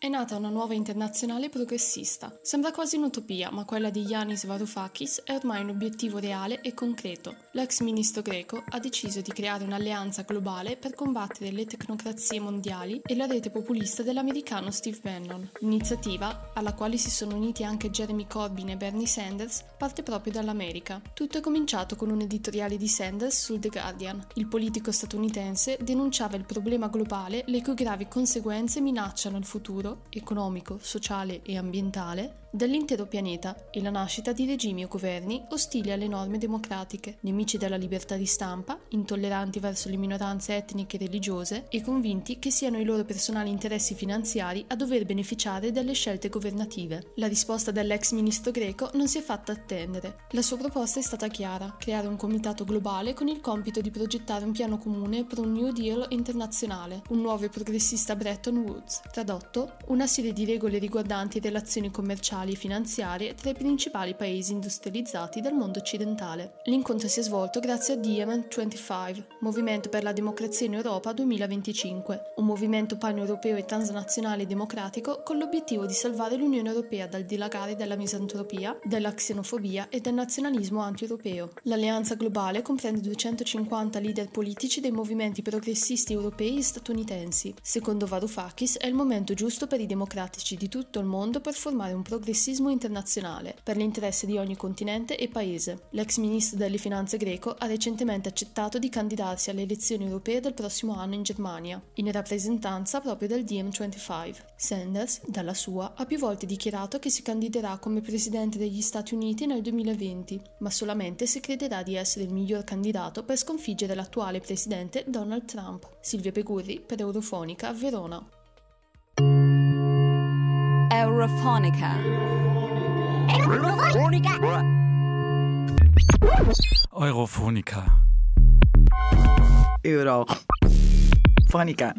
È nata una nuova internazionale progressista. Sembra quasi un'utopia, ma quella di Yanis Varoufakis è ormai un obiettivo reale e concreto. L'ex ministro greco ha deciso di creare un'alleanza globale per combattere le tecnocrazie mondiali e la rete populista dell'americano Steve Bannon. L'iniziativa, alla quale si sono uniti anche Jeremy Corbyn e Bernie Sanders, parte proprio dall'America. Tutto è cominciato con un editoriale di Sanders sul The Guardian. Il politico statunitense denunciava il problema globale le cui gravi conseguenze minacciano il futuro economico, sociale e ambientale dell'intero pianeta e la nascita di regimi o governi ostili alle norme democratiche, nemici della libertà di stampa, intolleranti verso le minoranze etniche e religiose e convinti che siano i loro personali interessi finanziari a dover beneficiare delle scelte governative. La risposta dell'ex ministro greco non si è fatta attendere. La sua proposta è stata chiara, creare un comitato globale con il compito di progettare un piano comune per un New Deal internazionale, un nuovo e progressista Bretton Woods. Tradotto, una serie di regole riguardanti relazioni commerciali commerciali e finanziarie tra i principali paesi industrializzati del mondo occidentale. L'incontro si è svolto grazie a Diem 25, Movimento per la Democrazia in Europa 2025, un movimento pan-europeo e transnazionale democratico con l'obiettivo di salvare l'Unione Europea dal dilagare della misantropia, della xenofobia e del nazionalismo anti-europeo. L'alleanza globale comprende 250 leader politici dei movimenti progressisti europei e statunitensi. Secondo Varoufakis è il momento giusto per i democratici di tutto il mondo per formare un progressismo progressismo internazionale per l'interesse di ogni continente e paese. L'ex ministro delle finanze greco ha recentemente accettato di candidarsi alle elezioni europee del prossimo anno in Germania, in rappresentanza proprio del DM25. Sanders, dalla sua, ha più volte dichiarato che si candiderà come presidente degli Stati Uniti nel 2020, ma solamente se crederà di essere il miglior candidato per sconfiggere l'attuale presidente Donald Trump. Silvia Pegurri per Eurofonica a Verona. Eurofonica. Eurofonica. Eurofonica.